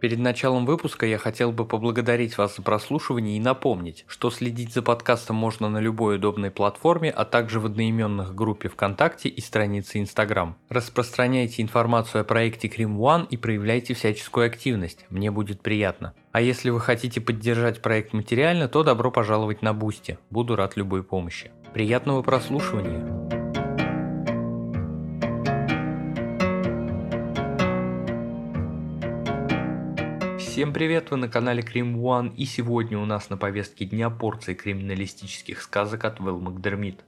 Перед началом выпуска я хотел бы поблагодарить вас за прослушивание и напомнить, что следить за подкастом можно на любой удобной платформе, а также в одноименных группе ВКонтакте и странице Инстаграм. Распространяйте информацию о проекте Crime One и проявляйте всяческую активность, мне будет приятно. А если вы хотите поддержать проект материально, то добро пожаловать на Boosty, буду рад любой помощи. Приятного прослушивания! Всем привет, вы на канале Крим One и сегодня у нас на повестке дня порции криминалистических сказок от Вэл Макдермит.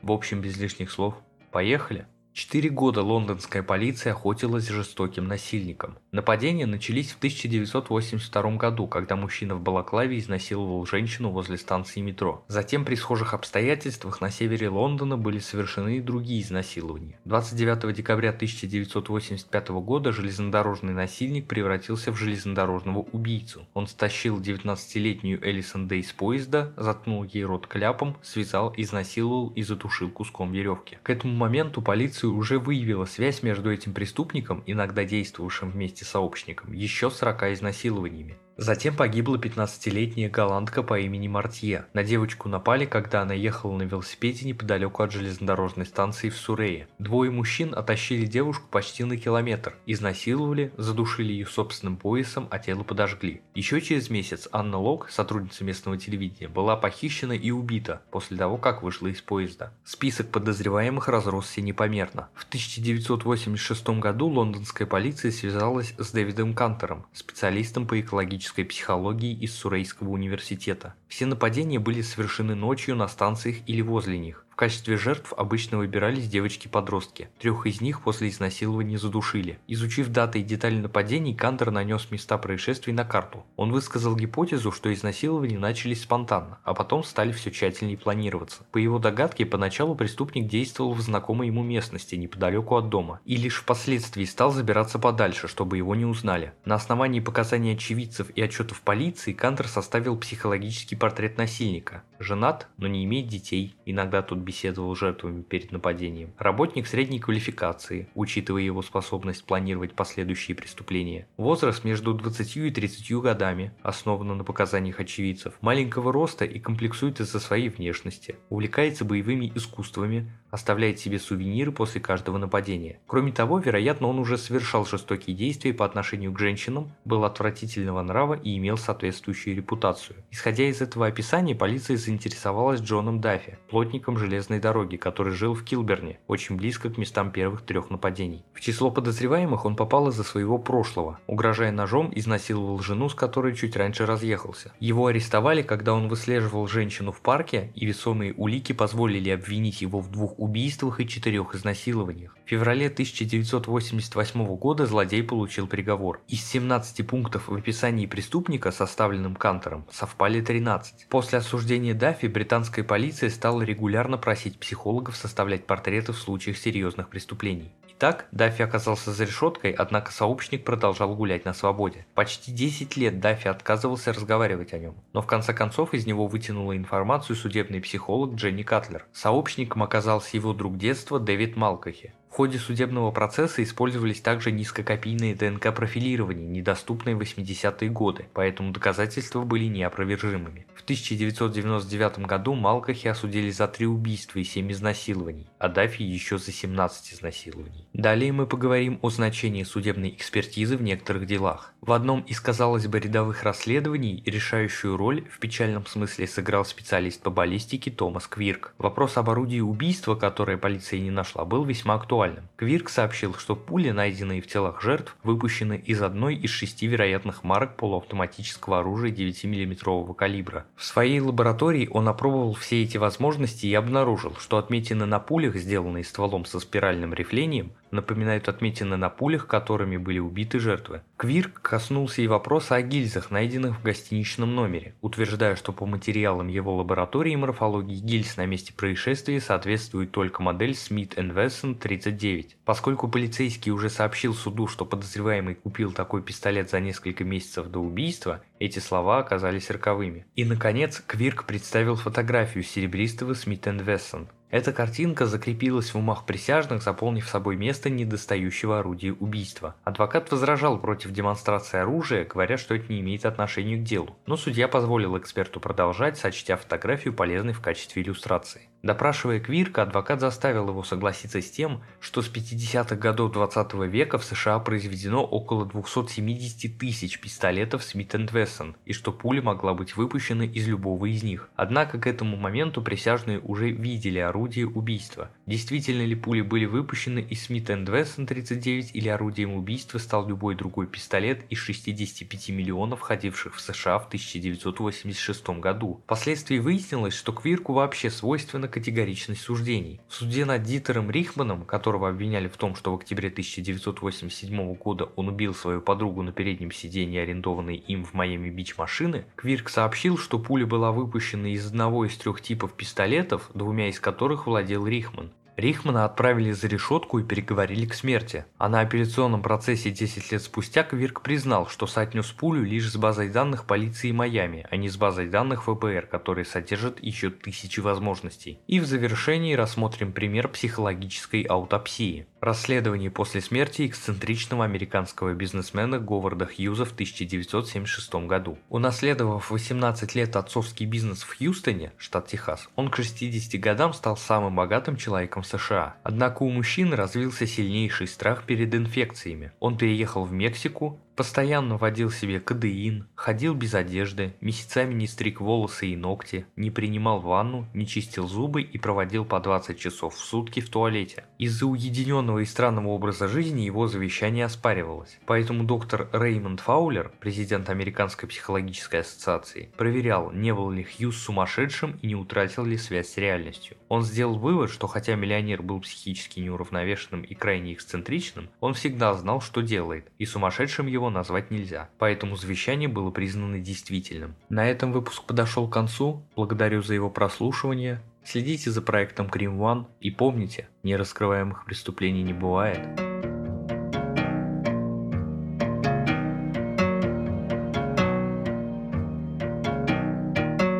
В общем, без лишних слов, поехали! Четыре года лондонская полиция охотилась жестоким насильником. Нападения начались в 1982 году, когда мужчина в Балаклаве изнасиловал женщину возле станции метро. Затем при схожих обстоятельствах на севере Лондона были совершены и другие изнасилования. 29 декабря 1985 года железнодорожный насильник превратился в железнодорожного убийцу. Он стащил 19-летнюю Элисон Дэй с поезда, заткнул ей рот кляпом, связал, изнасиловал и затушил куском веревки. К этому моменту полицию полицию уже выявила связь между этим преступником, иногда действовавшим вместе с сообщником, еще 40 изнасилованиями. Затем погибла 15-летняя голландка по имени Мартье. На девочку напали, когда она ехала на велосипеде неподалеку от железнодорожной станции в Сурее. Двое мужчин оттащили девушку почти на километр, изнасиловали, задушили ее собственным поясом, а тело подожгли. Еще через месяц Анна Лок, сотрудница местного телевидения, была похищена и убита после того, как вышла из поезда. Список подозреваемых разросся непомерно. В 1986 году лондонская полиция связалась с Дэвидом Кантером, специалистом по экологическому клинической психологии из Сурейского университета. Все нападения были совершены ночью на станциях или возле них. В качестве жертв обычно выбирались девочки-подростки. Трех из них после изнасилования задушили. Изучив даты и детали нападений, Кандер нанес места происшествий на карту. Он высказал гипотезу, что изнасилования начались спонтанно, а потом стали все тщательнее планироваться. По его догадке, поначалу преступник действовал в знакомой ему местности, неподалеку от дома, и лишь впоследствии стал забираться подальше, чтобы его не узнали. На основании показаний очевидцев и отчетов полиции Кандер составил психологический портрет насильника. Женат, но не имеет детей, иногда тут беседовал с жертвами перед нападением. Работник средней квалификации, учитывая его способность планировать последующие преступления. Возраст между 20 и 30 годами, основан на показаниях очевидцев. Маленького роста и комплексует из-за своей внешности. Увлекается боевыми искусствами, оставляет себе сувениры после каждого нападения. Кроме того, вероятно, он уже совершал жестокие действия по отношению к женщинам, был отвратительного нрава и имел соответствующую репутацию. Исходя из этого описания, полиция заинтересовалась Джоном Даффи, плотником железной железной дороги, который жил в Килберне, очень близко к местам первых трех нападений. В число подозреваемых он попал из-за своего прошлого. Угрожая ножом, изнасиловал жену, с которой чуть раньше разъехался. Его арестовали, когда он выслеживал женщину в парке, и весомые улики позволили обвинить его в двух убийствах и четырех изнасилованиях. В феврале 1988 года злодей получил приговор. Из 17 пунктов в описании преступника, составленным Кантором, совпали 13. После осуждения Даффи британская полиция стала регулярно просить психологов составлять портреты в случаях серьезных преступлений. Итак, Даффи оказался за решеткой, однако сообщник продолжал гулять на свободе. Почти 10 лет Даффи отказывался разговаривать о нем, но в конце концов из него вытянула информацию судебный психолог Дженни Катлер. Сообщником оказался его друг детства Дэвид Малкохи. Ходе судебного процесса использовались также низкокопийные ДНК-профилирования, недоступные в 80-е годы, поэтому доказательства были неопровержимыми. В 1999 году Малкахи осудили за три убийства и семь изнасилований, а Даффи еще за 17 изнасилований. Далее мы поговорим о значении судебной экспертизы в некоторых делах. В одном из, казалось бы, рядовых расследований решающую роль в печальном смысле сыграл специалист по баллистике Томас Квирк. Вопрос об орудии убийства, которое полиция не нашла, был весьма актуальным. Квирк сообщил, что пули, найденные в телах жертв, выпущены из одной из шести вероятных марок полуавтоматического оружия 9-мм калибра. В своей лаборатории он опробовал все эти возможности и обнаружил, что отметины на пулях, сделанные стволом со спиральным рифлением, напоминают отметины на пулях, которыми были убиты жертвы. Квирк коснулся и вопроса о гильзах, найденных в гостиничном номере, утверждая, что по материалам его лаборатории морфологии гильз на месте происшествия соответствует только модель Smith Wesson 39. Поскольку полицейский уже сообщил суду, что подозреваемый купил такой пистолет за несколько месяцев до убийства, эти слова оказались роковыми. И, наконец, Квирк представил фотографию серебристого Smith Wesson. Эта картинка закрепилась в умах присяжных, заполнив собой место недостающего орудия убийства. Адвокат возражал против демонстрации оружия, говоря, что это не имеет отношения к делу. Но судья позволил эксперту продолжать, сочтя фотографию полезной в качестве иллюстрации. Допрашивая Квирка, адвокат заставил его согласиться с тем, что с 50-х годов 20 -го века в США произведено около 270 тысяч пистолетов Смит Вессон, и что пуля могла быть выпущена из любого из них. Однако к этому моменту присяжные уже видели орудие убийства. Действительно ли пули были выпущены из Смит Вессон 39 или орудием убийства стал любой другой пистолет из 65 миллионов ходивших в США в 1986 году. Впоследствии выяснилось, что Квирку вообще свойственно категоричность суждений. В суде над Дитером Рихманом, которого обвиняли в том, что в октябре 1987 года он убил свою подругу на переднем сиденье арендованной им в Майами-Бич машины, Квирк сообщил, что пуля была выпущена из одного из трех типов пистолетов, двумя из которых владел Рихман. Рихмана отправили за решетку и переговорили к смерти, а на апелляционном процессе 10 лет спустя Квирк признал, что соотнес пулю лишь с базой данных полиции Майами, а не с базой данных ФБР, которые содержат еще тысячи возможностей. И в завершении рассмотрим пример психологической аутопсии. Расследование после смерти эксцентричного американского бизнесмена Говарда Хьюза в 1976 году. Унаследовав 18 лет отцовский бизнес в Хьюстоне, штат Техас, он к 60 годам стал самым богатым человеком США. Однако у мужчины развился сильнейший страх перед инфекциями. Он переехал в Мексику, Постоянно водил себе кадеин, ходил без одежды, месяцами не стриг волосы и ногти, не принимал ванну, не чистил зубы и проводил по 20 часов в сутки в туалете. Из-за уединенного и странного образа жизни его завещание оспаривалось. Поэтому доктор Реймонд Фаулер, президент Американской психологической ассоциации, проверял, не был ли Хьюз сумасшедшим и не утратил ли связь с реальностью. Он сделал вывод, что хотя миллионер был психически неуравновешенным и крайне эксцентричным, он всегда знал, что делает, и сумасшедшим его назвать нельзя, поэтому завещание было признано действительным. На этом выпуск подошел к концу, благодарю за его прослушивание, следите за проектом Крим One и помните, нераскрываемых преступлений не бывает.